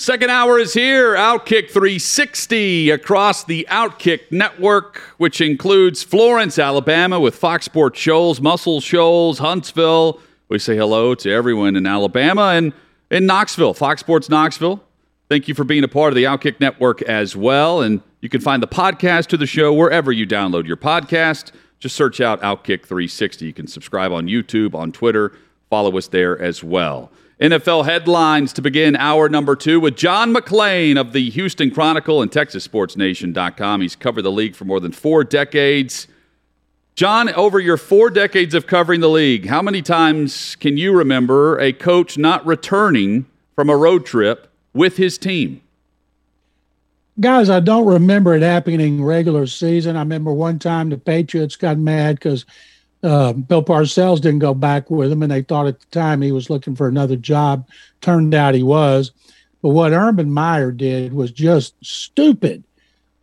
Second hour is here. Outkick 360 across the Outkick network, which includes Florence, Alabama, with Fox Sports Shoals, Muscle Shoals, Huntsville. We say hello to everyone in Alabama and in Knoxville, Fox Sports Knoxville. Thank you for being a part of the Outkick network as well. And you can find the podcast to the show wherever you download your podcast. Just search out Outkick 360. You can subscribe on YouTube, on Twitter. Follow us there as well. NFL headlines to begin hour number two with John McClain of the Houston Chronicle and TexasSportsNation.com. He's covered the league for more than four decades. John, over your four decades of covering the league, how many times can you remember a coach not returning from a road trip with his team? Guys, I don't remember it happening regular season. I remember one time the Patriots got mad because uh, Bill Parcells didn't go back with him, and they thought at the time he was looking for another job. Turned out he was. But what Urban Meyer did was just stupid.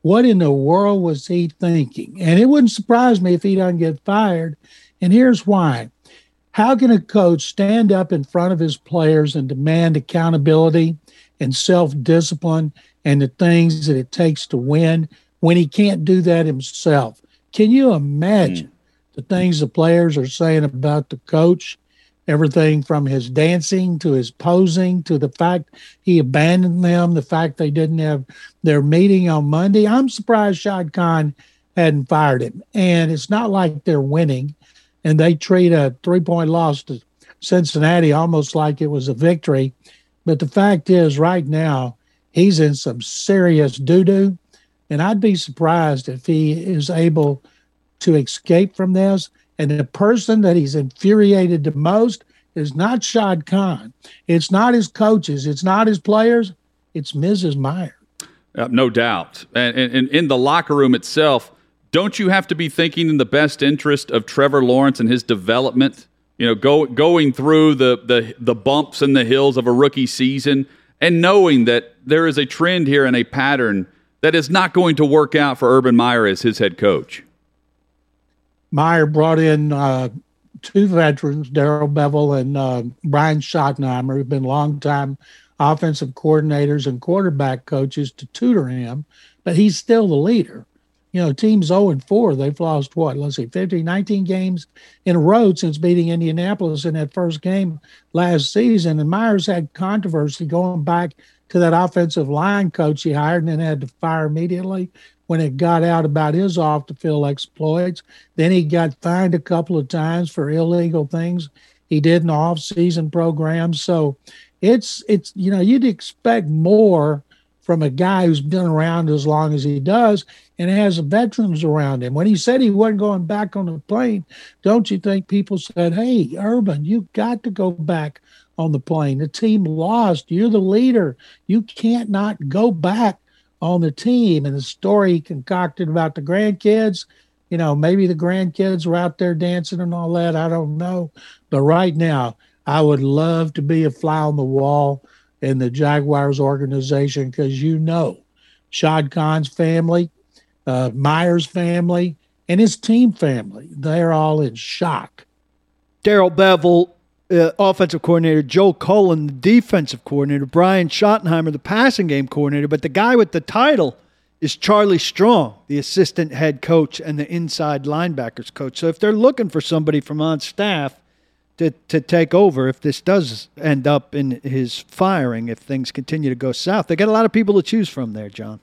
What in the world was he thinking? And it wouldn't surprise me if he doesn't get fired. And here's why. How can a coach stand up in front of his players and demand accountability and self discipline and the things that it takes to win when he can't do that himself? Can you imagine? Mm the things the players are saying about the coach, everything from his dancing to his posing to the fact he abandoned them, the fact they didn't have their meeting on Monday. I'm surprised Shad Khan hadn't fired him. And it's not like they're winning and they treat a three point loss to Cincinnati almost like it was a victory. But the fact is, right now, he's in some serious doo doo. And I'd be surprised if he is able to escape from this. And the person that he's infuriated the most is not Shad Khan. It's not his coaches. It's not his players. It's Mrs. Meyer. Uh, no doubt. And, and, and in the locker room itself, don't you have to be thinking in the best interest of Trevor Lawrence and his development? You know, go, going through the, the the bumps and the hills of a rookie season, and knowing that there is a trend here and a pattern that is not going to work out for Urban Meyer as his head coach. Meyer brought in uh, two veterans, Darrell Bevell and uh, Brian Schottenheimer, who've been longtime offensive coordinators and quarterback coaches to tutor him, but he's still the leader. You know, teams 0 and 4, they've lost what, let's see, 15, 19 games in a row since beating Indianapolis in that first game last season. And Meyer's had controversy going back to that offensive line coach he hired and then had to fire immediately when it got out about his off the field exploits. Then he got fined a couple of times for illegal things he did in off season programs. So it's it's you know you'd expect more from a guy who's been around as long as he does and has veterans around him. When he said he wasn't going back on the plane, don't you think people said, "Hey, Urban, you got to go back on the plane. The team lost. You're the leader. You can't not go back on the team and the story concocted about the grandkids. You know, maybe the grandkids were out there dancing and all that. I don't know. But right now, I would love to be a fly on the wall in the Jaguars organization because you know Shad Khan's family, uh, Meyer's family, and his team family, they're all in shock. Darrell Bevell uh, offensive coordinator, Joe Cullen, the defensive coordinator, Brian Schottenheimer, the passing game coordinator. But the guy with the title is Charlie Strong, the assistant head coach and the inside linebackers coach. So if they're looking for somebody from on staff to, to take over, if this does end up in his firing, if things continue to go south, they got a lot of people to choose from there, John.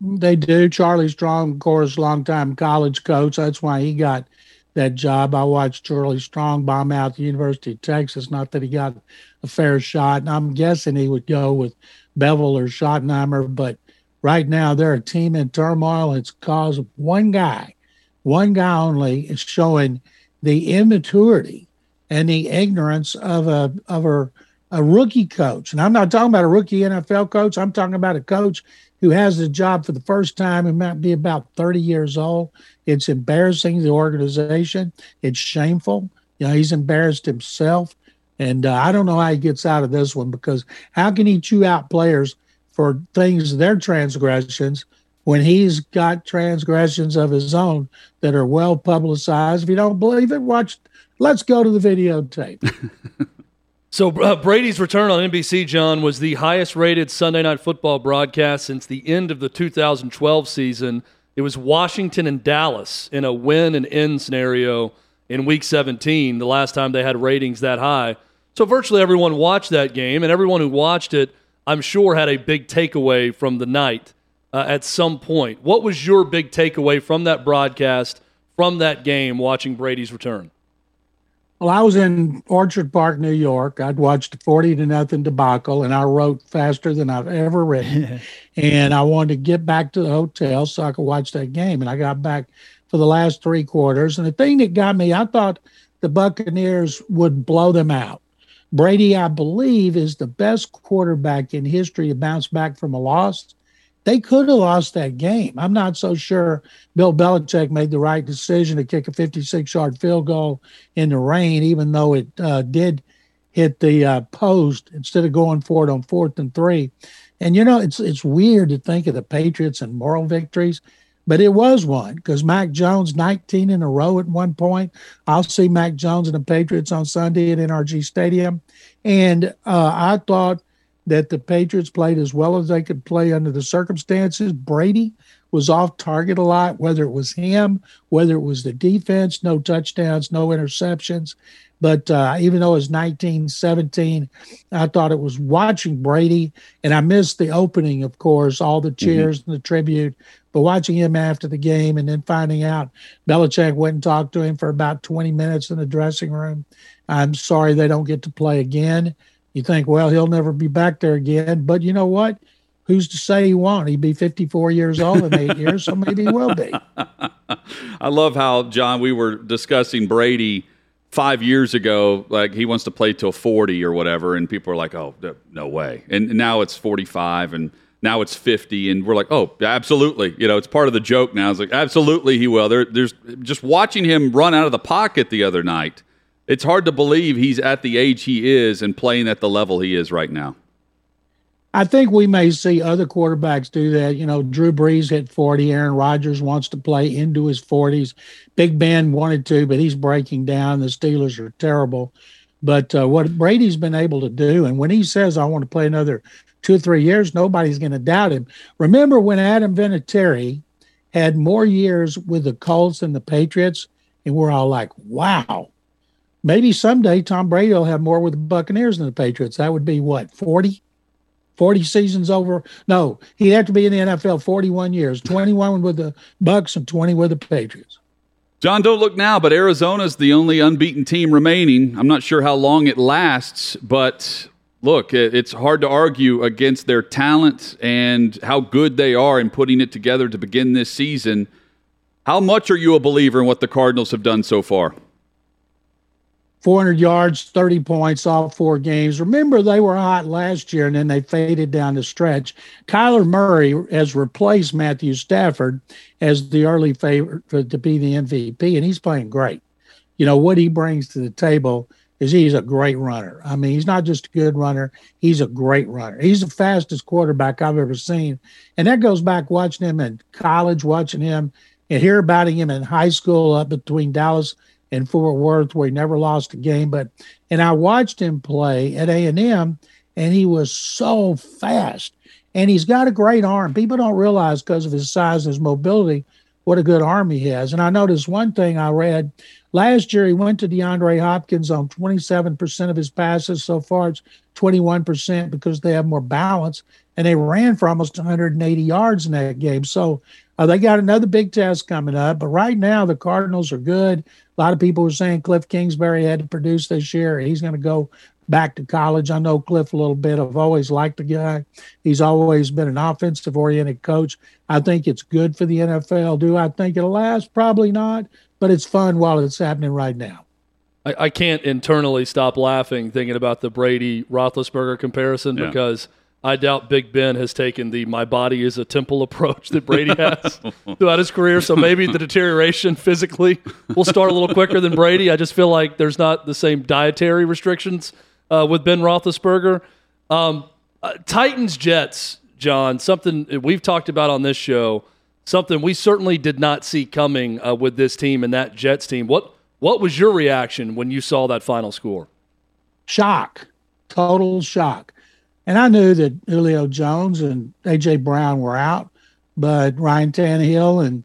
They do. Charlie Strong, of course, longtime college coach. That's why he got – that job. I watched Charlie Strong bomb out the University of Texas. Not that he got a fair shot. And I'm guessing he would go with Bevell or Schottenheimer. But right now, they're a team in turmoil. It's caused one guy, one guy only, is showing the immaturity and the ignorance of a of a, a rookie coach. And I'm not talking about a rookie NFL coach. I'm talking about a coach who has the job for the first time and might be about 30 years old. It's embarrassing the organization. It's shameful. You know, he's embarrassed himself. And uh, I don't know how he gets out of this one because how can he chew out players for things, their transgressions, when he's got transgressions of his own that are well publicized? If you don't believe it, watch. Let's go to the videotape. So uh, Brady's return on NBC, John, was the highest-rated Sunday Night Football broadcast since the end of the 2012 season. It was Washington and Dallas in a win and end scenario in Week 17. The last time they had ratings that high. So virtually everyone watched that game, and everyone who watched it, I'm sure, had a big takeaway from the night uh, at some point. What was your big takeaway from that broadcast, from that game, watching Brady's return? Well, I was in Orchard Park, New York. I'd watched the 40 to nothing debacle and I wrote faster than I've ever written. and I wanted to get back to the hotel so I could watch that game. And I got back for the last three quarters. And the thing that got me, I thought the Buccaneers would blow them out. Brady, I believe, is the best quarterback in history to bounce back from a loss they could have lost that game. I'm not so sure Bill Belichick made the right decision to kick a 56 yard field goal in the rain, even though it uh, did hit the uh, post instead of going for it on fourth and three. And you know, it's it's weird to think of the Patriots and moral victories, but it was one because Mac Jones 19 in a row at one point. I'll see Mac Jones and the Patriots on Sunday at NRG Stadium, and uh, I thought that the Patriots played as well as they could play under the circumstances. Brady was off target a lot, whether it was him, whether it was the defense, no touchdowns, no interceptions. But uh, even though it was 1917, I thought it was watching Brady, and I missed the opening, of course, all the mm-hmm. cheers mm-hmm. and the tribute. But watching him after the game and then finding out Belichick went and talked to him for about 20 minutes in the dressing room. I'm sorry they don't get to play again. You think, well, he'll never be back there again. But you know what? Who's to say he won't? He'd be 54 years old in eight years, so maybe he will be. I love how, John, we were discussing Brady five years ago, like he wants to play till 40 or whatever, and people are like, oh, no way. And now it's 45 and now it's 50 and we're like oh absolutely you know it's part of the joke now it's like absolutely he will there, there's just watching him run out of the pocket the other night it's hard to believe he's at the age he is and playing at the level he is right now. I think we may see other quarterbacks do that. You know, Drew Brees hit 40. Aaron Rodgers wants to play into his 40s. Big Ben wanted to, but he's breaking down. The Steelers are terrible. But uh, what Brady's been able to do, and when he says, I want to play another two or three years, nobody's going to doubt him. Remember when Adam Vinatieri had more years with the Colts than the Patriots? And we're all like, wow maybe someday Tom Brady will have more with the Buccaneers than the Patriots. That would be what, 40? 40 seasons over. No, he'd have to be in the NFL 41 years, 21 with the Bucks and 20 with the Patriots. John, don't look now, but Arizona's the only unbeaten team remaining. I'm not sure how long it lasts, but look, it's hard to argue against their talent and how good they are in putting it together to begin this season. How much are you a believer in what the Cardinals have done so far? 400 yards, 30 points, all four games. Remember, they were hot last year and then they faded down the stretch. Kyler Murray has replaced Matthew Stafford as the early favorite to be the MVP, and he's playing great. You know, what he brings to the table is he's a great runner. I mean, he's not just a good runner, he's a great runner. He's the fastest quarterback I've ever seen. And that goes back watching him in college, watching him and hear about him in high school up between Dallas in Fort Worth where he never lost a game. But and I watched him play at A and M, and he was so fast, and he's got a great arm. People don't realize because of his size and his mobility what a good arm he has. And I noticed one thing I read last year he went to DeAndre Hopkins on 27% of his passes. So far it's 21% because they have more balance. And they ran for almost 180 yards in that game. So uh, they got another big test coming up. But right now the Cardinals are good. A lot of people were saying Cliff Kingsbury had to produce this year. He's going to go back to college. I know Cliff a little bit. I've always liked the guy. He's always been an offensive oriented coach. I think it's good for the NFL. Do I think it'll last? Probably not, but it's fun while it's happening right now. I, I can't internally stop laughing thinking about the Brady Roethlisberger comparison Yeah. because I doubt Big Ben has taken the "my body is a temple" approach that Brady has throughout his career. So maybe the deterioration physically will start a little quicker than Brady. I just feel like there's not the same dietary restrictions uh, with Ben Roethlisberger. Um, uh, Titans Jets, John, something we've talked about on this show, something we certainly did not see coming uh, with this team and that Jets team. What what was your reaction when you saw that final score? shock, total shock. And I knew that Julio Jones and AJ Brown were out, but Ryan Tannehill and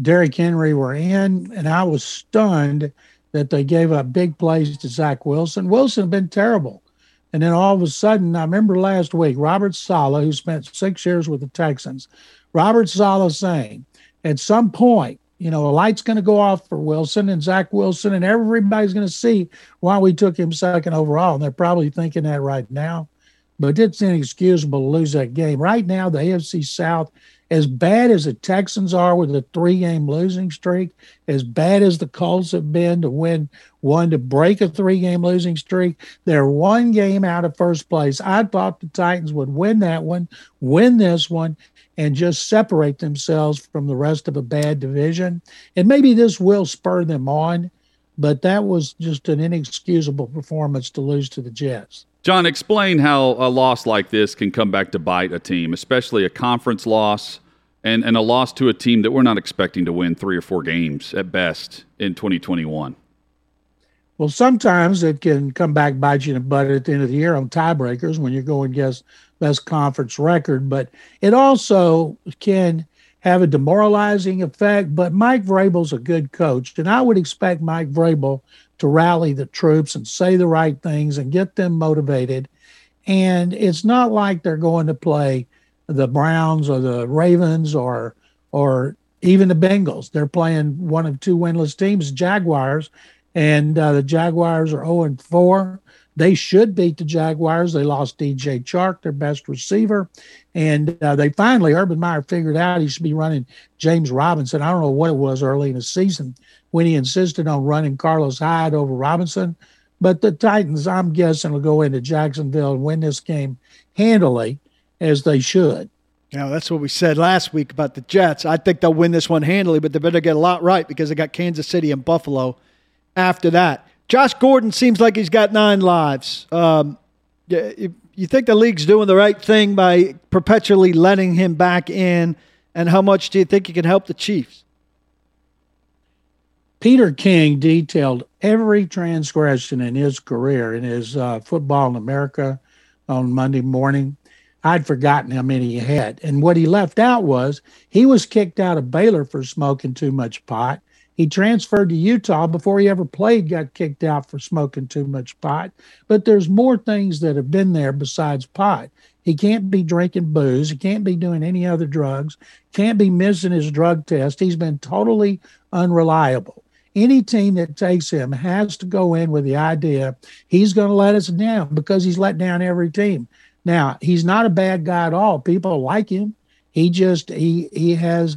Derrick Henry were in, and I was stunned that they gave up big plays to Zach Wilson. Wilson had been terrible. And then all of a sudden, I remember last week, Robert Saleh, who spent six years with the Texans, Robert Saleh saying, at some point, you know, a light's going to go off for Wilson and Zach Wilson, and everybody's going to see why we took him second overall. And they're probably thinking that right now. But it's inexcusable to lose that game. Right now, the AFC South, as bad as the Texans are with a three game losing streak, as bad as the Colts have been to win one to break a three game losing streak, they're one game out of first place. I thought the Titans would win that one, win this one, and just separate themselves from the rest of a bad division. And maybe this will spur them on, but that was just an inexcusable performance to lose to the Jets. John, explain how a loss like this can come back to bite a team, especially a conference loss and, and a loss to a team that we're not expecting to win three or four games at best in 2021. Well, sometimes it can come back bite you in the butt at the end of the year on tiebreakers when you're going against best conference record, but it also can have a demoralizing effect. But Mike Vrabel's a good coach, and I would expect Mike Vrabel to rally the troops and say the right things and get them motivated. And it's not like they're going to play the Browns or the Ravens or or even the Bengals. They're playing one of two winless teams, Jaguars, and uh, the Jaguars are 0 and 4. They should beat the Jaguars. They lost DJ Chark, their best receiver, and uh, they finally Urban Meyer figured out he should be running James Robinson. I don't know what it was early in the season when he insisted on running Carlos Hyde over Robinson, but the Titans, I'm guessing, will go into Jacksonville and win this game handily, as they should. Know, that's what we said last week about the Jets. I think they'll win this one handily, but they better get a lot right because they got Kansas City and Buffalo after that. Josh Gordon seems like he's got nine lives. Um, you think the league's doing the right thing by perpetually letting him back in? And how much do you think he can help the Chiefs? Peter King detailed every transgression in his career in his uh, Football in America on Monday morning. I'd forgotten how many he had. And what he left out was he was kicked out of Baylor for smoking too much pot. He transferred to Utah before he ever played, got kicked out for smoking too much pot. But there's more things that have been there besides pot. He can't be drinking booze. He can't be doing any other drugs. Can't be missing his drug test. He's been totally unreliable. Any team that takes him has to go in with the idea he's going to let us down because he's let down every team. Now, he's not a bad guy at all. People like him. He just he he has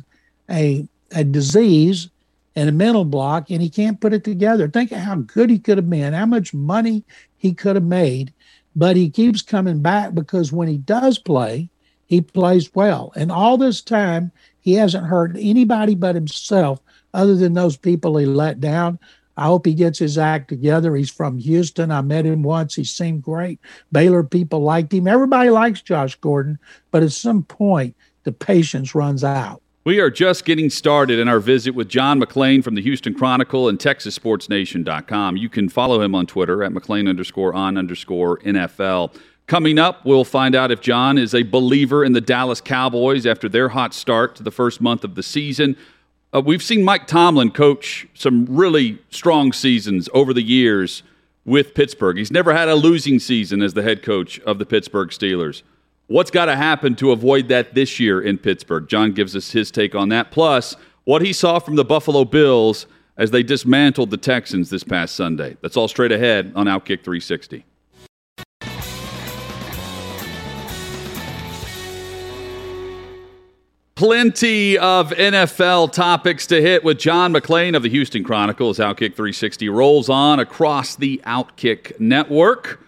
a a disease and a mental block and he can't put it together. Think of how good he could have been, how much money he could have made, but he keeps coming back because when he does play, he plays well. And all this time, he hasn't hurt anybody but himself other than those people he let down. I hope he gets his act together. He's from Houston. I met him once. He seemed great. Baylor people liked him. Everybody likes Josh Gordon, but at some point, the patience runs out. We are just getting started in our visit with John McClain from the Houston Chronicle and TexasSportsNation.com. You can follow him on Twitter at McClain underscore on underscore NFL. Coming up, we'll find out if John is a believer in the Dallas Cowboys after their hot start to the first month of the season. Uh, we've seen Mike Tomlin coach some really strong seasons over the years with Pittsburgh. He's never had a losing season as the head coach of the Pittsburgh Steelers. What's got to happen to avoid that this year in Pittsburgh? John gives us his take on that. Plus, what he saw from the Buffalo Bills as they dismantled the Texans this past Sunday. That's all straight ahead on Outkick 360. Plenty of NFL topics to hit with John McClain of the Houston Chronicle as Outkick 360 rolls on across the Outkick network.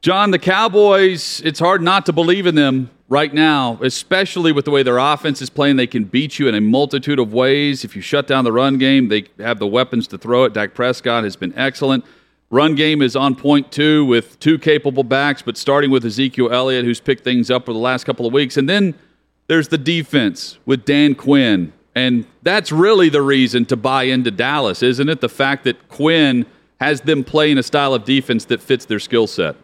John, the Cowboys, it's hard not to believe in them right now, especially with the way their offense is playing. They can beat you in a multitude of ways. If you shut down the run game, they have the weapons to throw it. Dak Prescott has been excellent. Run game is on point too with two capable backs, but starting with Ezekiel Elliott, who's picked things up for the last couple of weeks. And then there's the defense with Dan Quinn. And that's really the reason to buy into Dallas, isn't it? The fact that Quinn has them playing a style of defense that fits their skill set.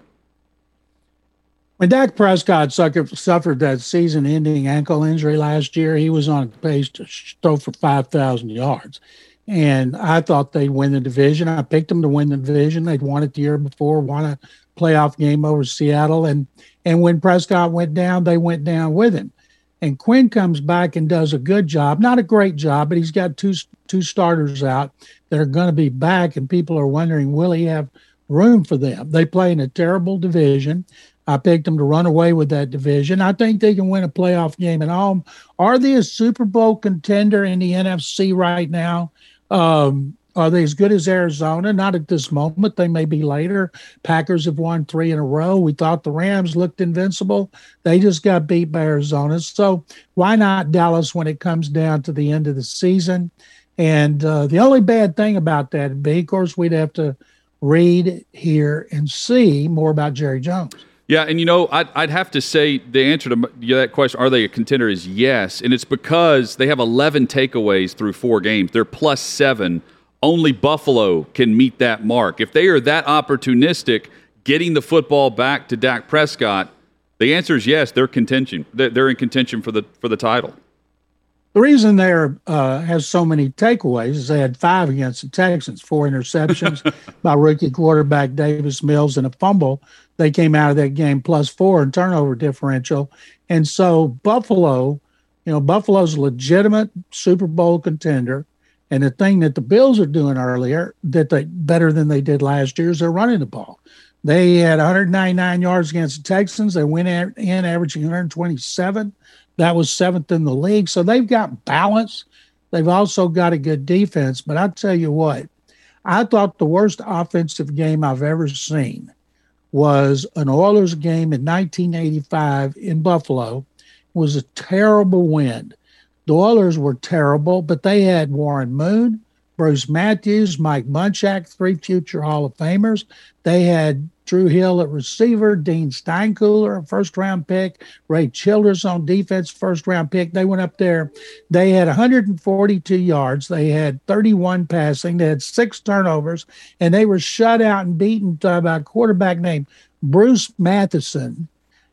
When Dak Prescott suffered that season ending ankle injury last year, he was on pace to throw for 5,000 yards. And I thought they'd win the division. I picked them to win the division. They'd won it the year before, won a playoff game over Seattle. And, and when Prescott went down, they went down with him. And Quinn comes back and does a good job, not a great job, but he's got two two starters out that are going to be back, and people are wondering, will he have room for them? They play in a terrible division. I picked them to run away with that division. I think they can win a playoff game at home. Are they a Super Bowl contender in the NFC right now? Um, are they as good as Arizona? Not at this moment. They may be later. Packers have won three in a row. We thought the Rams looked invincible. They just got beat by Arizona. So why not Dallas when it comes down to the end of the season? And uh, the only bad thing about that be, of course, we'd have to read, hear, and see more about Jerry Jones. Yeah, and you know, I'd, I'd have to say the answer to that question, are they a contender, is yes. And it's because they have 11 takeaways through four games. They're plus seven. Only Buffalo can meet that mark. If they are that opportunistic, getting the football back to Dak Prescott, the answer is yes, they're contention. They're in contention for the for the title. The reason there uh, has so many takeaways is they had five against the Texans, four interceptions by rookie quarterback Davis Mills and a fumble. They came out of that game plus four in turnover differential. And so Buffalo, you know, Buffalo's a legitimate Super Bowl contender. And the thing that the Bills are doing earlier that they better than they did last year is they're running the ball. They had 199 yards against the Texans. They went in averaging 127. That was seventh in the league. So they've got balance. They've also got a good defense. But I tell you what, I thought the worst offensive game I've ever seen was an Oilers game in 1985 in Buffalo. It was a terrible wind. The Oilers were terrible, but they had Warren Moon, Bruce Matthews, Mike Munchak, three future Hall of Famers. They had Drew Hill at receiver, Dean Steinkuhler, first round pick, Ray Childress on defense, first round pick. They went up there. They had 142 yards. They had 31 passing. They had six turnovers, and they were shut out and beaten by a quarterback named Bruce Mathison.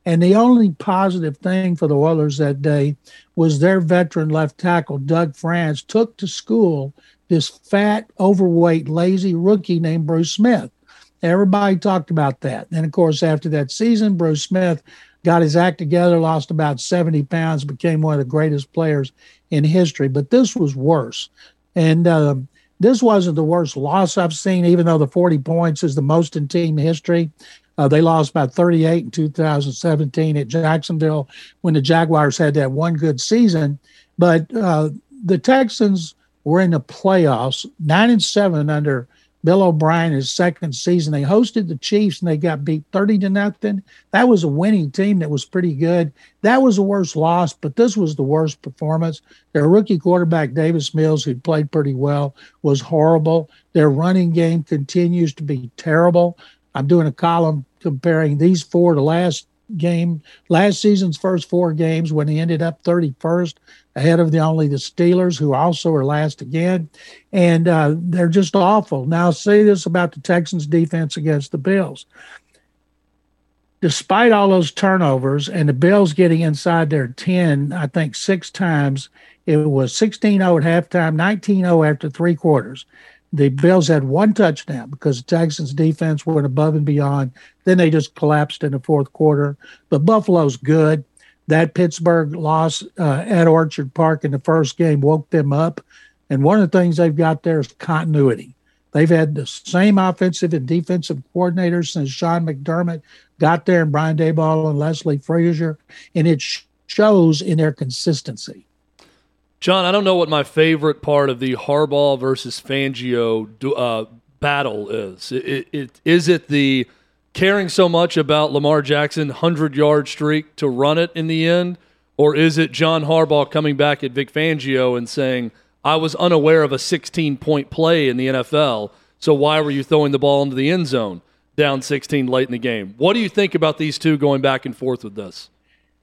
And the only positive thing for the Oilers that day was their veteran left tackle, Doug France, took to school this fat, overweight, lazy rookie named Bruce Smith. Everybody talked about that. And of course, after that season, Bruce Smith got his act together, lost about 70 pounds, became one of the greatest players in history. But this was worse. And uh, this wasn't the worst loss I've seen, even though the 40 points is the most in team history. Uh, they lost about 38 in 2017 at Jacksonville when the Jaguars had that one good season. But uh, the Texans were in the playoffs, nine and seven under Bill O'Brien his second season. They hosted the Chiefs and they got beat 30 to nothing. That was a winning team that was pretty good. That was the worst loss, but this was the worst performance. Their rookie quarterback, Davis Mills, who played pretty well, was horrible. Their running game continues to be terrible. I'm doing a column comparing these four to last game, last season's first four games when he ended up 31st ahead of the only the Steelers, who also are last again, and uh, they're just awful. Now, say this about the Texans' defense against the Bills. Despite all those turnovers and the Bills getting inside their 10, I think six times, it was 16 0 at halftime, 19 0 after three quarters. The Bills had one touchdown because the Texans' defense went above and beyond. Then they just collapsed in the fourth quarter. But Buffalo's good that Pittsburgh loss uh, at Orchard Park in the first game woke them up. And one of the things they've got there is continuity. They've had the same offensive and defensive coordinators since Sean McDermott got there and Brian Daboll and Leslie Frazier, and it sh- shows in their consistency. John, I don't know what my favorite part of the Harbaugh versus Fangio uh, battle is. It, it, it, is it the caring so much about Lamar Jackson 100 yard streak to run it in the end? Or is it John Harbaugh coming back at Vic Fangio and saying, I was unaware of a 16 point play in the NFL, so why were you throwing the ball into the end zone down 16 late in the game? What do you think about these two going back and forth with this?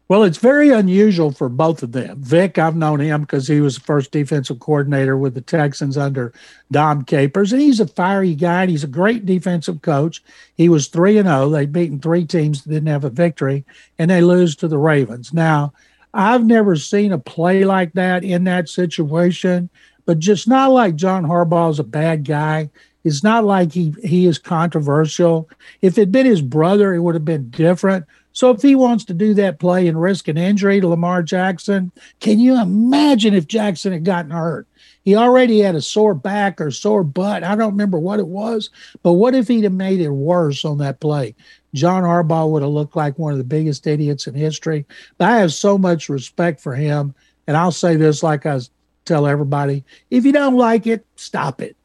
Well, it's very unusual for both of them. Vic, I've known him because he was the first defensive coordinator with the Texans under Dom Capers, and he's a fiery guy. he's a great defensive coach. He was three and zero. Oh. They'd beaten three teams that didn't have a victory, and they lose to the Ravens. Now, I've never seen a play like that in that situation, but just not like John Harbaugh is a bad guy. It's not like he he is controversial. If it'd been his brother, it would have been different. So if he wants to do that play and risk an injury to Lamar Jackson, can you imagine if Jackson had gotten hurt? He already had a sore back or sore butt. I don't remember what it was, but what if he'd have made it worse on that play? John Harbaugh would have looked like one of the biggest idiots in history. But I have so much respect for him. And I'll say this like I tell everybody if you don't like it, stop it.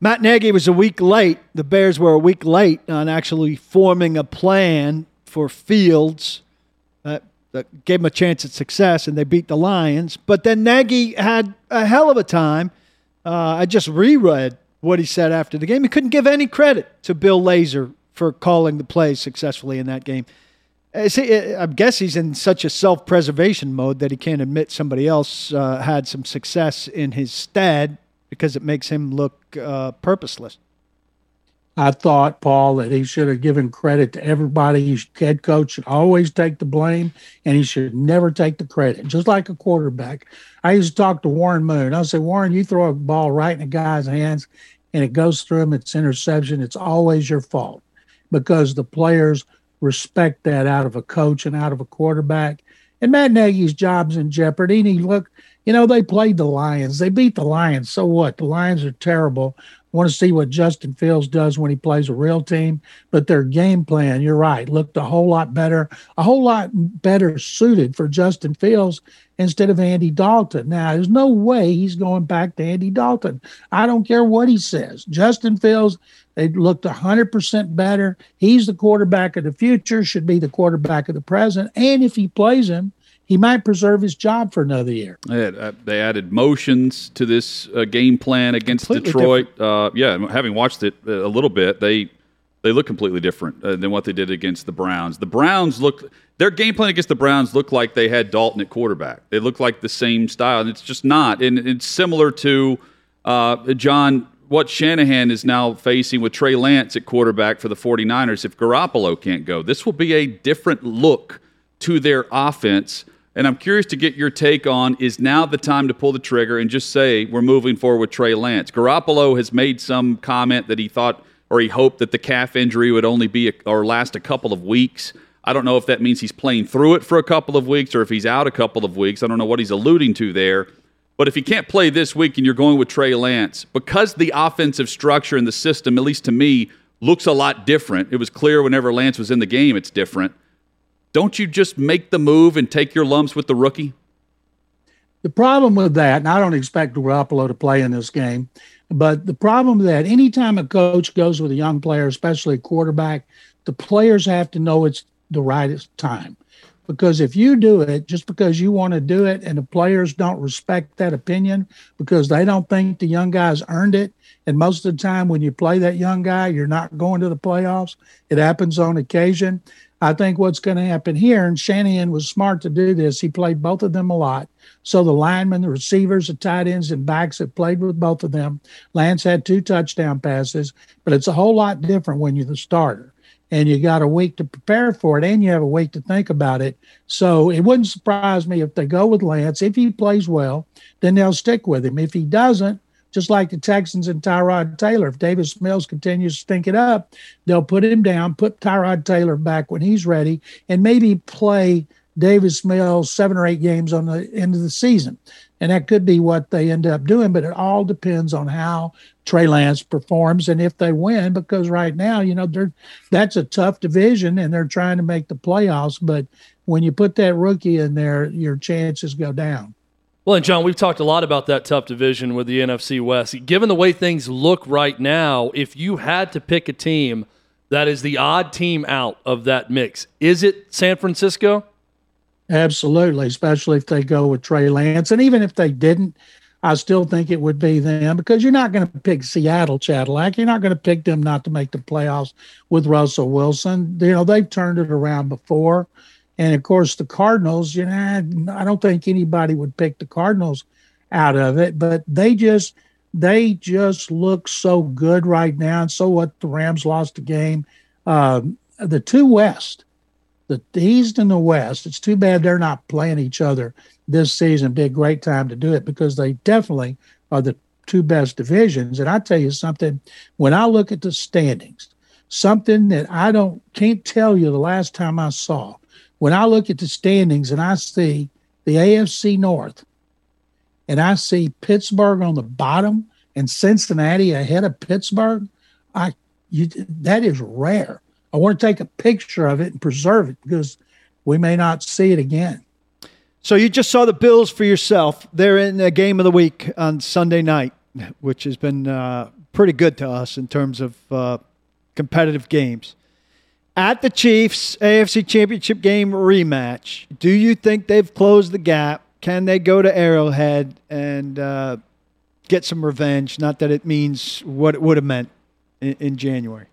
Matt Nagy was a week late. The Bears were a week late on actually forming a plan for Fields that, that gave him a chance at success, and they beat the Lions. But then Nagy had a hell of a time. Uh, I just reread what he said after the game. He couldn't give any credit to Bill Lazor for calling the plays successfully in that game. Uh, uh, I guess he's in such a self preservation mode that he can't admit somebody else uh, had some success in his stead because it makes him look uh, purposeless. I thought, Paul, that he should have given credit to everybody. His head coach should always take the blame and he should never take the credit, just like a quarterback. I used to talk to Warren Moon. I say, Warren, you throw a ball right in a guy's hands and it goes through him, it's interception. It's always your fault because the players respect that out of a coach and out of a quarterback. And Matt Nagy's job's in jeopardy. And he look, you know, they played the Lions. They beat the Lions. So what? The Lions are terrible want to see what Justin Fields does when he plays a real team. But their game plan, you're right, looked a whole lot better, a whole lot better suited for Justin Fields instead of Andy Dalton. Now, there's no way he's going back to Andy Dalton. I don't care what he says. Justin Fields, they looked 100% better. He's the quarterback of the future, should be the quarterback of the present. And if he plays him, he might preserve his job for another year. Uh, they added motions to this uh, game plan against completely Detroit. Uh, yeah, having watched it uh, a little bit, they they look completely different uh, than what they did against the Browns. The Browns looked their game plan against the Browns looked like they had Dalton at quarterback. They looked like the same style, and it's just not. And it's similar to uh, John what Shanahan is now facing with Trey Lance at quarterback for the 49ers if Garoppolo can't go. This will be a different look to their offense and I'm curious to get your take on is now the time to pull the trigger and just say we're moving forward with Trey Lance? Garoppolo has made some comment that he thought or he hoped that the calf injury would only be a, or last a couple of weeks. I don't know if that means he's playing through it for a couple of weeks or if he's out a couple of weeks. I don't know what he's alluding to there. But if he can't play this week and you're going with Trey Lance, because the offensive structure and the system, at least to me, looks a lot different. It was clear whenever Lance was in the game, it's different don't you just make the move and take your lumps with the rookie? The problem with that, and I don't expect Garoppolo to play in this game, but the problem that, anytime a coach goes with a young player, especially a quarterback, the players have to know it's the right time. Because if you do it just because you want to do it and the players don't respect that opinion because they don't think the young guy's earned it, and most of the time when you play that young guy, you're not going to the playoffs. It happens on occasion. I think what's going to happen here, and Shanahan was smart to do this, he played both of them a lot. So the linemen, the receivers, the tight ends, and backs have played with both of them. Lance had two touchdown passes, but it's a whole lot different when you're the starter. And you got a week to prepare for it, and you have a week to think about it. So it wouldn't surprise me if they go with Lance. If he plays well, then they'll stick with him. If he doesn't, just like the Texans and Tyrod Taylor. If Davis Mills continues to stink it up, they'll put him down, put Tyrod Taylor back when he's ready, and maybe play Davis Mills seven or eight games on the end of the season. And that could be what they end up doing, but it all depends on how Trey Lance performs and if they win, because right now, you know, they're that's a tough division and they're trying to make the playoffs. But when you put that rookie in there, your chances go down. Well, and John, we've talked a lot about that tough division with the NFC West. Given the way things look right now, if you had to pick a team that is the odd team out of that mix, is it San Francisco? Absolutely, especially if they go with Trey Lance. And even if they didn't, I still think it would be them because you're not going to pick Seattle Cadillac. You're not going to pick them not to make the playoffs with Russell Wilson. You know, they've turned it around before. And of course, the Cardinals, you know, I don't think anybody would pick the Cardinals out of it, but they just they just look so good right now. And so what the Rams lost the game. Um, the two West, the East and the West, it's too bad they're not playing each other this season. Be a great time to do it because they definitely are the two best divisions. And I tell you something, when I look at the standings, something that I don't can't tell you the last time I saw when I look at the standings and I see the AFC North and I see Pittsburgh on the bottom and Cincinnati ahead of Pittsburgh, I you, that is rare. I want to take a picture of it and preserve it because we may not see it again. So you just saw the Bills for yourself. They're in the game of the week on Sunday night, which has been uh, pretty good to us in terms of uh, competitive games at the Chiefs AFC Championship game rematch, do you think they've closed the gap? Can they go to Arrowhead and uh, get some revenge? Not that it means what it would have meant in, in January.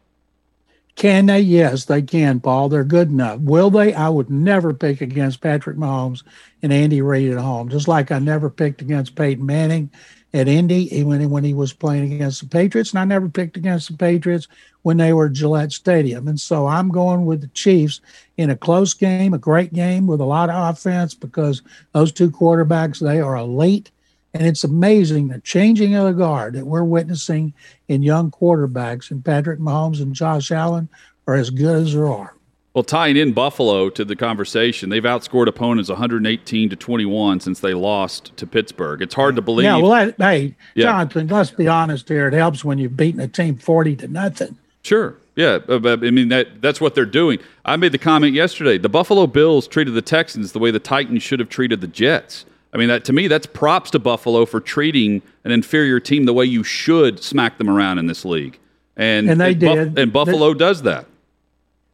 Can they? Yes, they can, Paul. They're good enough. Will they? I would never pick against Patrick Mahomes and Andy Reid at home, just like I never picked against Peyton Manning at Indy when, when he was playing against the Patriots. And I never picked against the Patriots when they were at Gillette Stadium. And so I'm going with the Chiefs in a close game, a great game with a lot of offense because those two quarterbacks, they are elite. And it's amazing the changing of the guard that we're witnessing in young quarterbacks. And Patrick Mahomes and Josh Allen are as good as there are. Well, tying in Buffalo to the conversation, they've outscored opponents 118 to 21 since they lost to Pittsburgh. It's hard to believe. Yeah, well, hey, yeah. Jonathan, let's be honest here. It helps when you've beaten a team 40 to nothing. Sure. Yeah, uh, I mean that that's what they're doing. I made the comment yesterday. The Buffalo Bills treated the Texans the way the Titans should have treated the Jets. I mean that to me that's props to Buffalo for treating an inferior team the way you should smack them around in this league. And and they and did. and Buffalo they, does that.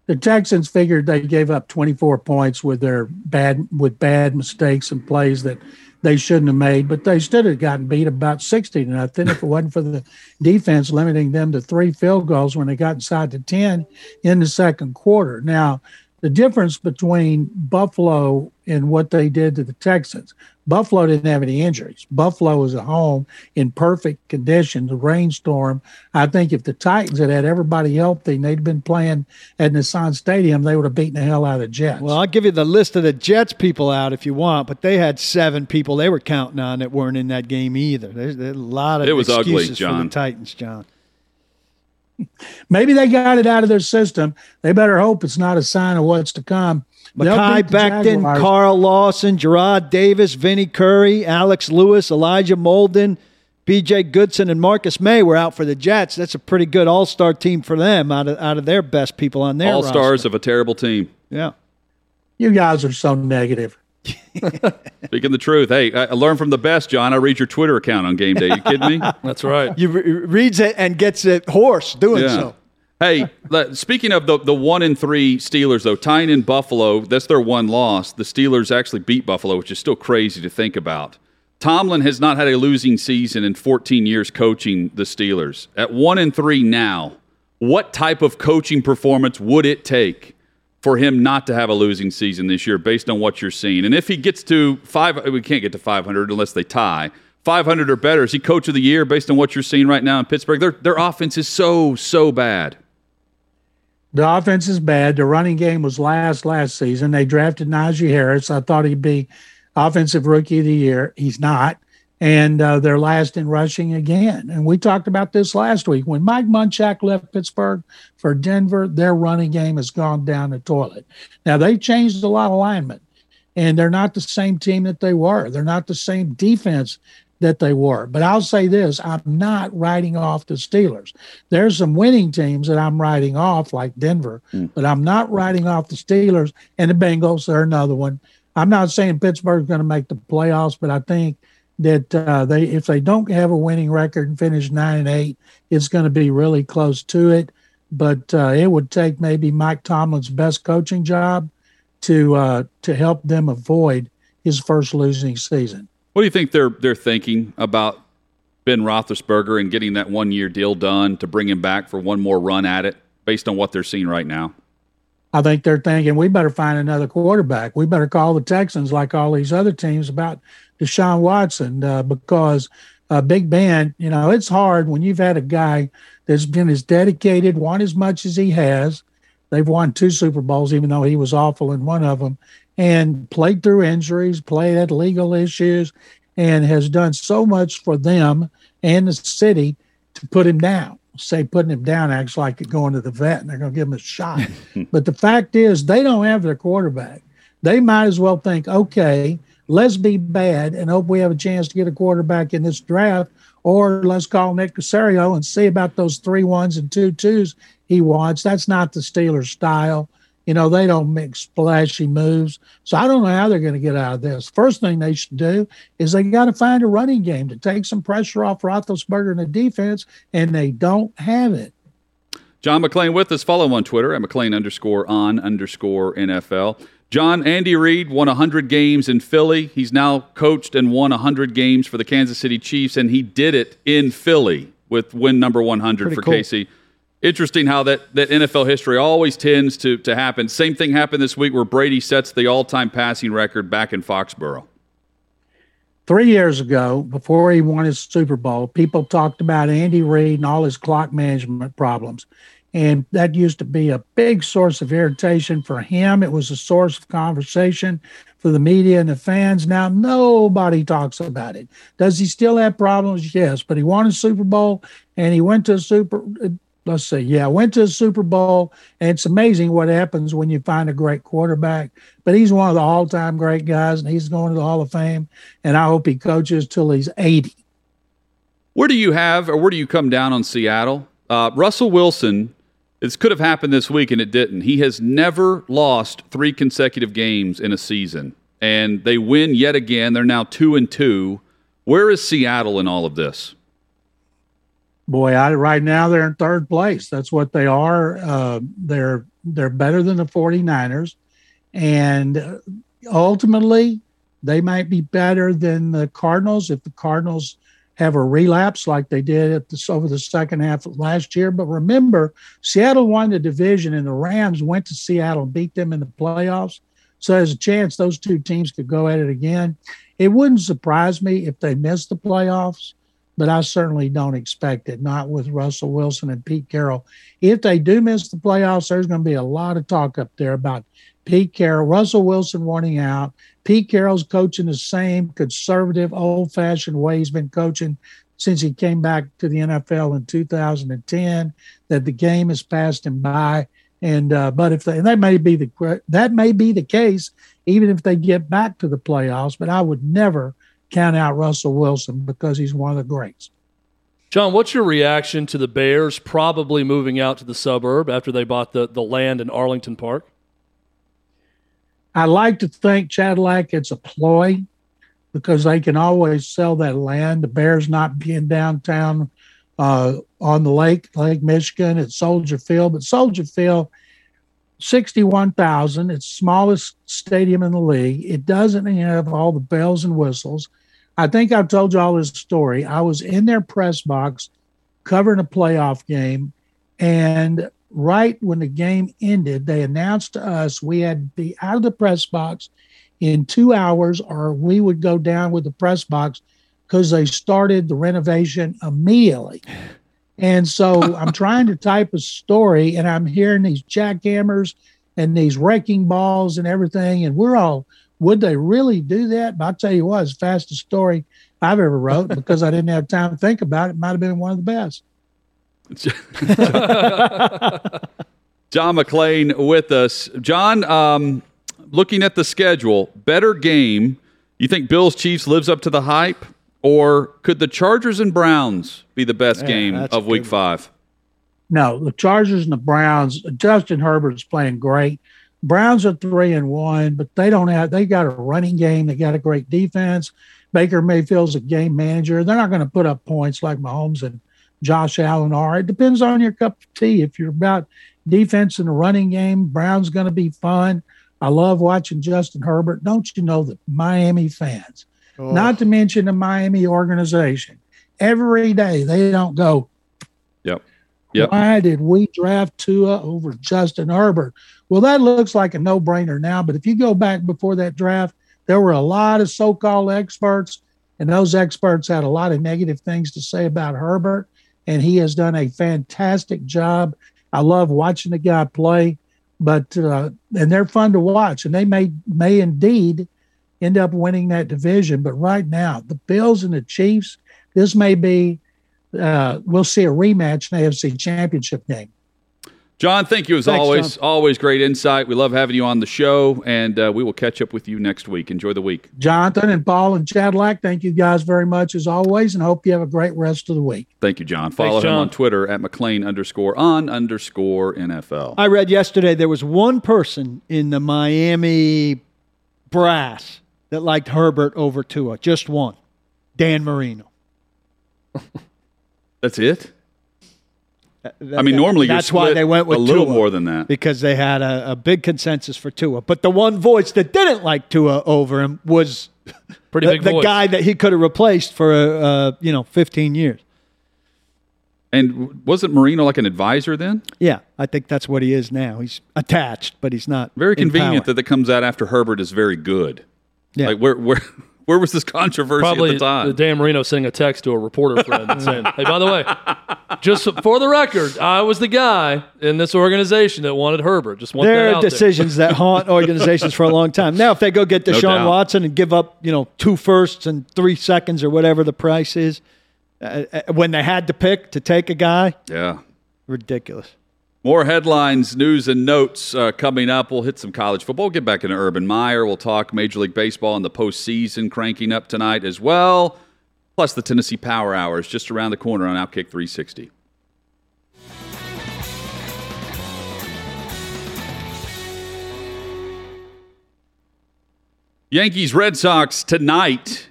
The Texans figured they gave up 24 points with their bad with bad mistakes and plays that they shouldn't have made, but they still have gotten beat about 60 to nothing if it wasn't for the defense limiting them to three field goals when they got inside the 10 in the second quarter. Now, the difference between Buffalo and what they did to the Texans. Buffalo didn't have any injuries. Buffalo was at home in perfect condition. The rainstorm. I think if the Titans had had everybody healthy and they'd been playing at Nissan Stadium, they would have beaten the hell out of the Jets. Well, I'll give you the list of the Jets people out if you want, but they had seven people they were counting on that weren't in that game either. There's, there's a lot of it was excuses ugly, John. for the Titans, John. Maybe they got it out of their system. They better hope it's not a sign of what's to come. Mekhi Becton, Carl Lawson, Gerard Davis, Vinnie Curry, Alex Lewis, Elijah Molden, B.J. Goodson, and Marcus Maye were out for the Jets. That's a pretty good All Star team for them out of out of their best people on their All Stars of a terrible team. Yeah, you guys are so negative. Speaking the truth, hey, I learn from the best, John. I read your Twitter account on game day. You kidding me? That's right. You re- reads it and gets it hoarse doing Yeah. so. Hey, speaking of the the one and three Steelers, though, tying in Buffalo, that's their one loss. The Steelers actually beat Buffalo, which is still crazy to think about. Tomlin has not had a losing season in 14 years coaching the Steelers. At one and three now, what type of coaching performance would it take for him not to have a losing season this year, based on what you're seeing? And if he gets to five, we can't get to 500 unless they tie. 500 or better. Is he coach of the year based on what you're seeing right now in Pittsburgh? Their their offense is so so bad. The offense is bad. The running game was last last season. They drafted Najee Harris. I thought he'd be offensive rookie of the year. He's not. And uh, they're last in rushing again. And we talked about this last week. When Mike Munchak left Pittsburgh for Denver, their running game has gone down the toilet. Now, they changed a lot of linemen, and they're not the same team that they were. They're not the same defense that they were. But I'll say this I'm not writing off the Steelers. There's some winning teams that I'm writing off, like Denver, mm. but I'm not writing off the Steelers and the Bengals. They're another one. I'm not saying Pittsburgh's going to make the playoffs, but I think that uh, they if they don't have a winning record and finish nine and eight, it's going to be really close to it. But uh, it would take maybe Mike Tomlin's best coaching job to uh, to help them avoid his first losing season. What do you think they're they're thinking about Ben Roethlisberger and getting that one year deal done to bring him back for one more run at it, based on what they're seeing right now? I think they're thinking we better find another quarterback. We better call the Texans like all these other teams about Deshaun Watson uh, because uh, Big Ben, you know, it's hard when you've had a guy that's been as dedicated, won as much as he has. They've won two Super Bowls, even though he was awful in one of them, and played through injuries, played at legal issues, and has done so much for them and the city to put him down. Say putting him down acts like going to the vet and they're going to give him a shot. but the fact is, they don't have their quarterback. They might as well think, okay, let's be bad and hope we have a chance to get a quarterback in this draft, or let's call Nick Caserio and see about those three ones and two twos he wants. That's not the Steelers style. You know, they don't make splashy moves. So I don't know how they're going to get out of this. First thing they should do is they got to find a running game to take some pressure off Roethlisberger and the defense, and they don't have it. John McClain with us. Follow him on Twitter at McClain underscore on underscore NFL. John, Andy Reid won 100 games in Philly. He's now coached and won 100 games for the Kansas City Chiefs, and he did it in Philly with win number 100 Pretty for cool. Casey interesting how that, that NFL history always tends to, to happen. Same thing happened this week where Brady sets the all time passing record back in Foxborough. Three years ago, before he won his Super Bowl, people talked about Andy Reid and all his clock management problems. And that used to be a big source of irritation for him. It was a source of conversation for the media and the fans. Now nobody talks about it. Does he still have problems? Yes, but he won a Super Bowl and he went to a Super let's see. Yeah, went to the Super Bowl, and it's amazing what happens when you find a great quarterback. But he's one of the all-time great guys, and he's going to the Hall of Fame. And I hope he coaches till he's eighty. Where do you have, or where do you come down on Seattle? Uh, Russell Wilson. This could have happened this week, and it didn't. He has never lost three consecutive games in a season, and they win yet again. They're now two and two. Where is Seattle in all of this? Boy, I, right now they're in third place. That's what they are. Uh, they're they're better than the 49ers, and ultimately they might be better than the Cardinals if the Cardinals have a relapse like they did over the second half of last year. But remember, Seattle won the division, and the Rams went to Seattle and beat them in the playoffs. So there's a chance those two teams could go at it again. It wouldn't surprise me if they missed the playoffs but I certainly don't expect it, not with Russell Wilson and Pete Carroll. If they do miss the playoffs, there's going to be a lot of talk up there about Pete Carroll, Russell Wilson wanting out. Pete Carroll's coaching the same conservative, old fashioned way he's been coaching since he came back to the NFL in 2010, that the game has passed him by. And uh, but if they, and that may be the that may be the case, even if they get back to the playoffs. But I would never count out Russell Wilson because he's one of the greats. John, what's your reaction to the Bears probably moving out to the suburb after they bought the, the land in Arlington Park? I like to think Cadillac it's a ploy because they can always sell that land. The Bears not being downtown uh, on the lake, Lake Michigan at Soldier Field, but Soldier Field 61,000. It's smallest stadium in the league. It doesn't have all the bells and whistles. I think I've told you all this story. I was in their press box covering a playoff game, and right when the game ended, they announced to us we had to be out of the press box in two hours, or we would go down with the press box because they started the renovation immediately. And so I'm trying to type a story, and I'm hearing these jackhammers and these wrecking balls and everything, and we're all would they really do that? But I'll tell you what, it's the fastest story I've ever wrote because I didn't have time to think about it. it might have been one of the best. John McClain with us. John, um, looking at the schedule, better game. You think Bills Chiefs lives up to the hype, or could the Chargers and Browns be the best yeah, game of Week Five? No, the Chargers and the Browns. Justin Herbert's playing great. Browns are three and one, but they don't have. They got a running game. They got a great defense. Baker Mayfield's a game manager. They're not going to put up points like Mahomes and Josh Allen are. It depends on your cup of tea. If you're about defense and a running game, Brown's going to be fun. I love watching Justin Herbert. Don't you know that Miami fans, oh. not to mention the Miami organization, every day they don't go, Yep. Yep. Why did we draft Tua over Justin Herbert? Well, that looks like a no brainer now. But if you go back before that draft, there were a lot of so called experts, and those experts had a lot of negative things to say about Herbert. And he has done a fantastic job. I love watching the guy play but uh, and they're fun to watch, and they may may indeed end up winning that division. But right now, the Bills and the Chiefs, this may be uh, we'll see a rematch in the AFC Championship game. John, thank you as Thanks, always. John. Always great insight. We love having you on the show, and uh, we will catch up with you next week. Enjoy the week. Jonathan and Paul and Chadlack, thank you guys very much as always, and hope you have a great rest of the week. Thank you, John. Follow Thanks, John. him on Twitter at McClain underscore on underscore NFL. I read yesterday there was one person in the Miami brass that liked Herbert over Tua. Just one. Dan Marino. That's it? I mean, normally that's why they went with a little Tua, more than that because they had a, a, big consensus for Tua. But the one voice that didn't like Tua over him was pretty the, big the guy that he could have replaced for uh, you know 15 years. And wasn't Marino like an advisor then? Yeah, I think that's what he is now. He's attached, but he's not. Very convenient that it comes out after Herbert is very good. Yeah, like where where where was this controversy Probably at the time? Dan Marino sending a text to a reporter friend saying, "Hey, by the way, just for the record, I was the guy in this organization that wanted Herbert. Just want there are decisions there. that haunt organizations for a long time. Now, if they go get Deshaun no Watson and give up, you know, two firsts and three seconds or whatever the price is, uh, uh when they had to pick to take a guy, yeah, ridiculous. More headlines, news, and notes uh, coming up. We'll hit some college football. Get back into Urban Meyer. We'll talk Major League Baseball and the postseason cranking up tonight as well. Plus, the Tennessee Power Hours just around the corner on Outkick 360. Yankees Red Sox tonight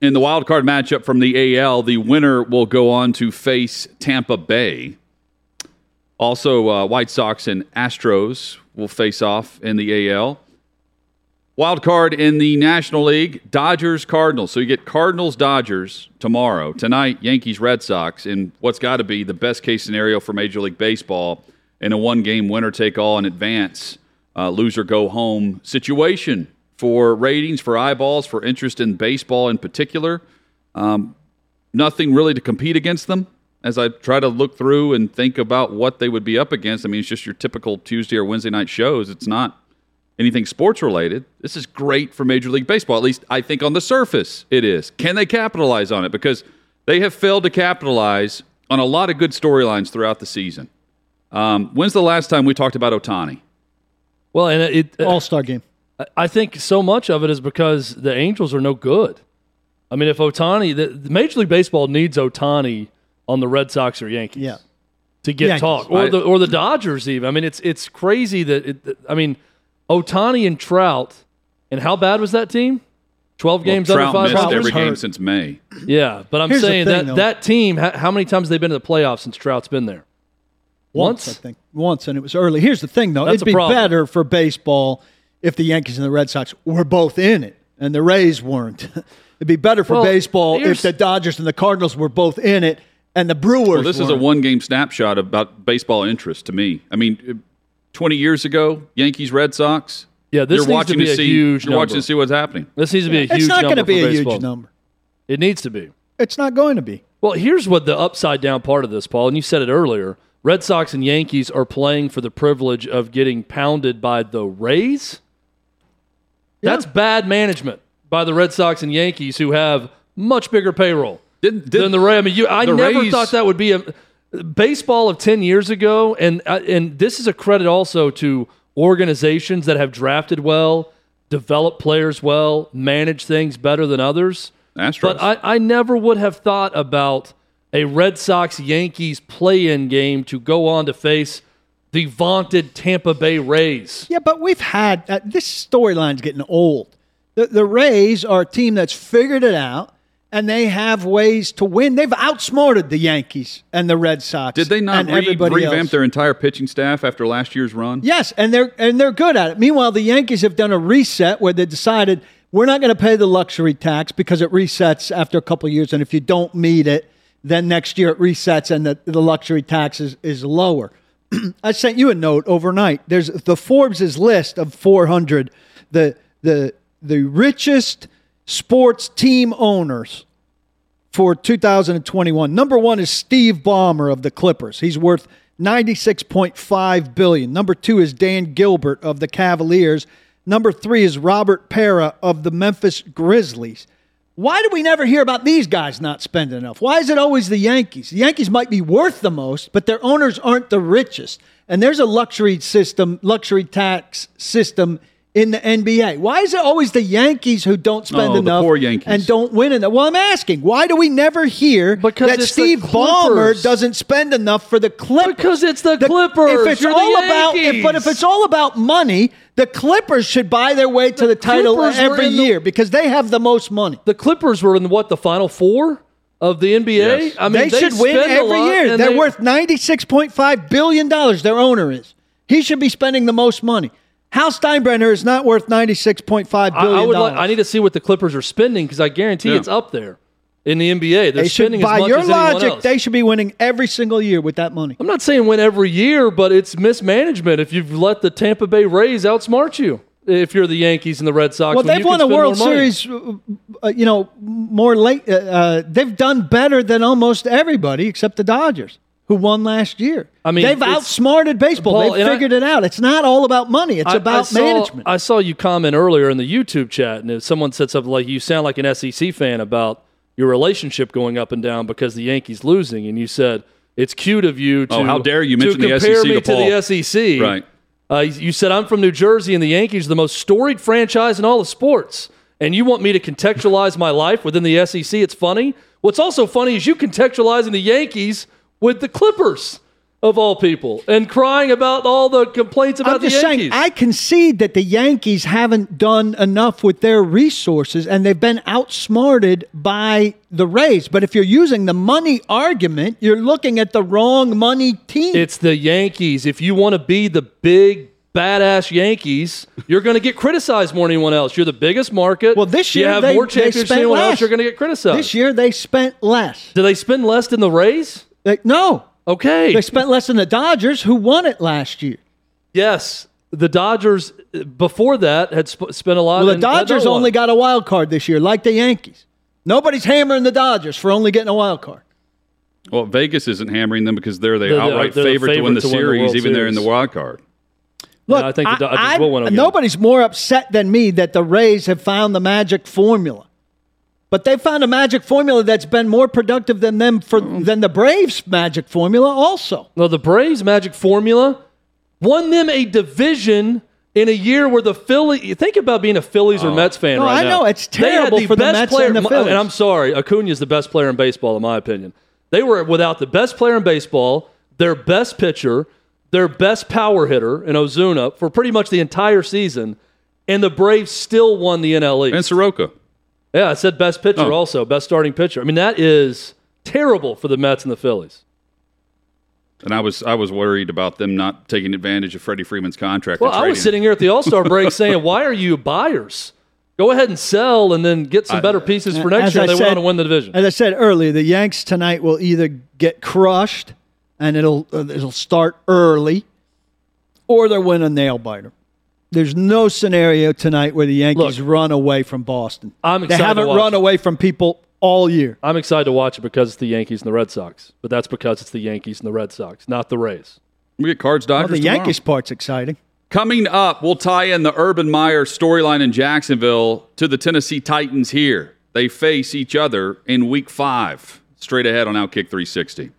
in the wild card matchup from the AL. The winner will go on to face Tampa Bay. Also, uh, White Sox and Astros will face off in the AL. Wild card in the National League, Dodgers Cardinals. So you get Cardinals Dodgers tomorrow. Tonight, Yankees Red Sox in what's got to be the best case scenario for Major League Baseball in a one game winner take all in advance, uh, loser go home situation for ratings, for eyeballs, for interest in baseball in particular. Um, nothing really to compete against them as I try to look through and think about what they would be up against. I mean, it's just your typical Tuesday or Wednesday night shows. It's not anything sports related. This is great for Major League Baseball. At least I think on the surface it is. Can they capitalize on it? Because they have failed to capitalize on a lot of good storylines throughout the season. Um, when's the last time we talked about Ohtani? Well, and it, it All Star game. I think so much of it is because the Angels are no good. I mean, if Ohtani, the, the Major League Baseball needs Ohtani on the Red Sox or Yankees. Yeah. To get Yankees. talk or the or the Dodgers even. I mean, it's it's crazy that it, I mean, Ohtani and Trout, and how bad was that team? Twelve well, games Trout under five. Missed every game since May. Yeah, but I'm Here's saying thing, that though. that team. How many times have they been to the playoffs since Trout's been there? Once, Once, I think. Once, and it was early. Here's the thing, though. That's It'd be problem. better for baseball if the Yankees and the Red Sox were both in it, and the Rays weren't. It'd be better for well, baseball if the Dodgers and the Cardinals were both in it and the Brewers. Well, this weren't. is a one game snapshot about baseball interest to me. I mean, 20 years ago, Yankees, Red Sox. Yeah, this you're needs watching to be to a see, huge You're number. watching to see what's happening. This needs to be a huge. It's not going to be a baseball. huge number. It needs to be. It's not going to be. Well, here's what the upside down part of this, Paul, and you said it earlier. Red Sox and Yankees are playing for the privilege of getting pounded by the Rays. Yeah. That's bad management by the Red Sox and Yankees, who have much bigger payroll Did, did, than the Rays. I mean, you, I never Rays- thought that would be a baseball of ten years ago, and uh, and this is a credit also to organizations that have drafted well, developed players well, managed things better than others. Astros. But I, I never would have thought about a Red Sox Yankees play in game to go on to face the vaunted Tampa Bay Rays. Yeah, but we've had uh, this storyline's getting old. The, the Rays are a team that's figured it out and they have ways to win. They've outsmarted the Yankees and the Red Sox. Did they not re- everybody revamp else. their entire pitching staff after last year's run? Yes, and they're and they're good at it. Meanwhile, the Yankees have done a reset where they decided we're not going to pay the luxury tax because it resets after a couple of years, and if you don't meet it, then next year it resets and the, the luxury tax is, is lower. I sent you a note overnight. There's the Forbes' list of 400 the the the richest sports team owners for 2021. Number 1 is Steve Ballmer of the Clippers. He's worth 96.5 billion. Number 2 is Dan Gilbert of the Cavaliers. Number 3 is Robert Pera of the Memphis Grizzlies. Why do we never hear about these guys not spending enough? Why is it always the Yankees? The Yankees might be worth the most, but their owners aren't the richest. And there's a luxury system, luxury tax system in the NBA. Why is it always the Yankees who don't spend Oh, the enough poor Yankees. and don't win enough? Well, I'm asking, why do we never hear Because that Steve Ballmer doesn't spend enough for the Clippers? Because it's the Clippers. If it's You're the all about, if, but if it's all about money, the Clippers should buy their way to the, title Clippers every in the- year because they have the most money. The Clippers were in what the final four of the NBA. Yes. I mean, they, should win spend a every year. They're they- worth ninety-six point five billion dollars. Their owner is. He should be spending the most money. Hal Steinbrenner is not worth ninety six point five billion. I, I would dollars. like. I need to see what the Clippers are spending because I guarantee Yeah. it's up there in the NBA. They're they should, spending as by much your as logic, else. they should be winning every single year with that money. I'm not saying win every year, but it's mismanagement if you've let the Tampa Bay Rays outsmart you. If you're the Yankees and the Red Sox, Well, they've won a World. Series, uh, uh, you know, more late. Uh, uh, they've done better than almost everybody except the Dodgers, who won last year. I mean, they've outsmarted baseball. Paul, they've and I- figured it out. It's not all about money. It's I- I about saw- management. I saw you comment earlier in the YouTube chat, and if someone said something like, "You sound like an SEC fan about your relationship going up and down because the Yankees losing," and you said it's cute of you to Oh, how dare you to mention the compare SEC me to to, the SEC. Right. Uh, you said I'm from New Jersey, and the Yankees are the most storied franchise in all of sports. And you want me to contextualize my life within the SEC? It's funny. What's also funny is you contextualizing the Yankees with the Clippers of all people, and crying about all the complaints about I'm just the Yankees. saying, I concede that the Yankees haven't done enough with their resources and they've been outsmarted by the Rays. But if you're using the money argument, you're looking at the wrong money team. It's the Yankees. If you want to be the big badass Yankees, you're going to get criticized more than anyone else. You're the biggest market. well, this year you have they, more championships than anyone less. else. You're going to get criticized. This year they spent less. Do they spend less than the Rays? They, no, Okay. they spent less than the Dodgers, who won it last year. yes, the Dodgers uh, before that had sp- spent a lot. Of money. Well, the Dodgers only got a wild card this year, like the Yankees. Nobody's hammering the Dodgers for only getting a wild card. Well, Vegas isn't hammering them because they're the They're outright they're the favorite to win the favorite to win the series, World even they're in the wild card. Look, I think the Dodgers I- will win again. Nobody's more upset than me that the Rays have found the magic formula. But they found a magic formula that's been more productive than them for mm. than the Braves' magic formula. Also, No, the Braves' magic formula won them a division in a year where the Philly. Think about being a Phillies or oh. Mets fan No, right I now. know, it's They had terrible for the best Mets player, and the Phillies. And I'm sorry, Acuna is the best player in baseball, in my opinion. They were without the best player in baseball, their best pitcher, their best power hitter in Ozuna for pretty much the entire season, and the Braves still won the NL East. And Soroka. Yeah, I said best pitcher Oh. also, best starting pitcher. I mean, that is terrible for the Mets and the Phillies. And I was I was worried about them not taking advantage of Freddie Freeman's contract. Well, I was sitting here at the All Star break saying, "Why are you buyers? Go ahead and sell, and then get some better pieces for next As year. I They said- want to win the division." as I said earlier, the Yanks tonight will either get crushed and it'll uh, it'll start early, or they'll win a nail biter. There's no scenario tonight where the Yankees Look, run away from Boston. I'm they excited to haven't watch run away from people all year. I'm excited to watch it because it's the Yankees and the Red Sox, but that's because it's the Yankees and the Red Sox, not the Rays. We get Cards Well, Dodgers the tomorrow. Yankees part's exciting. Coming up, we'll tie in the Urban Meyer storyline in Jacksonville to the Tennessee Titans here. They face each other in week five. Straight ahead on Outkick 360.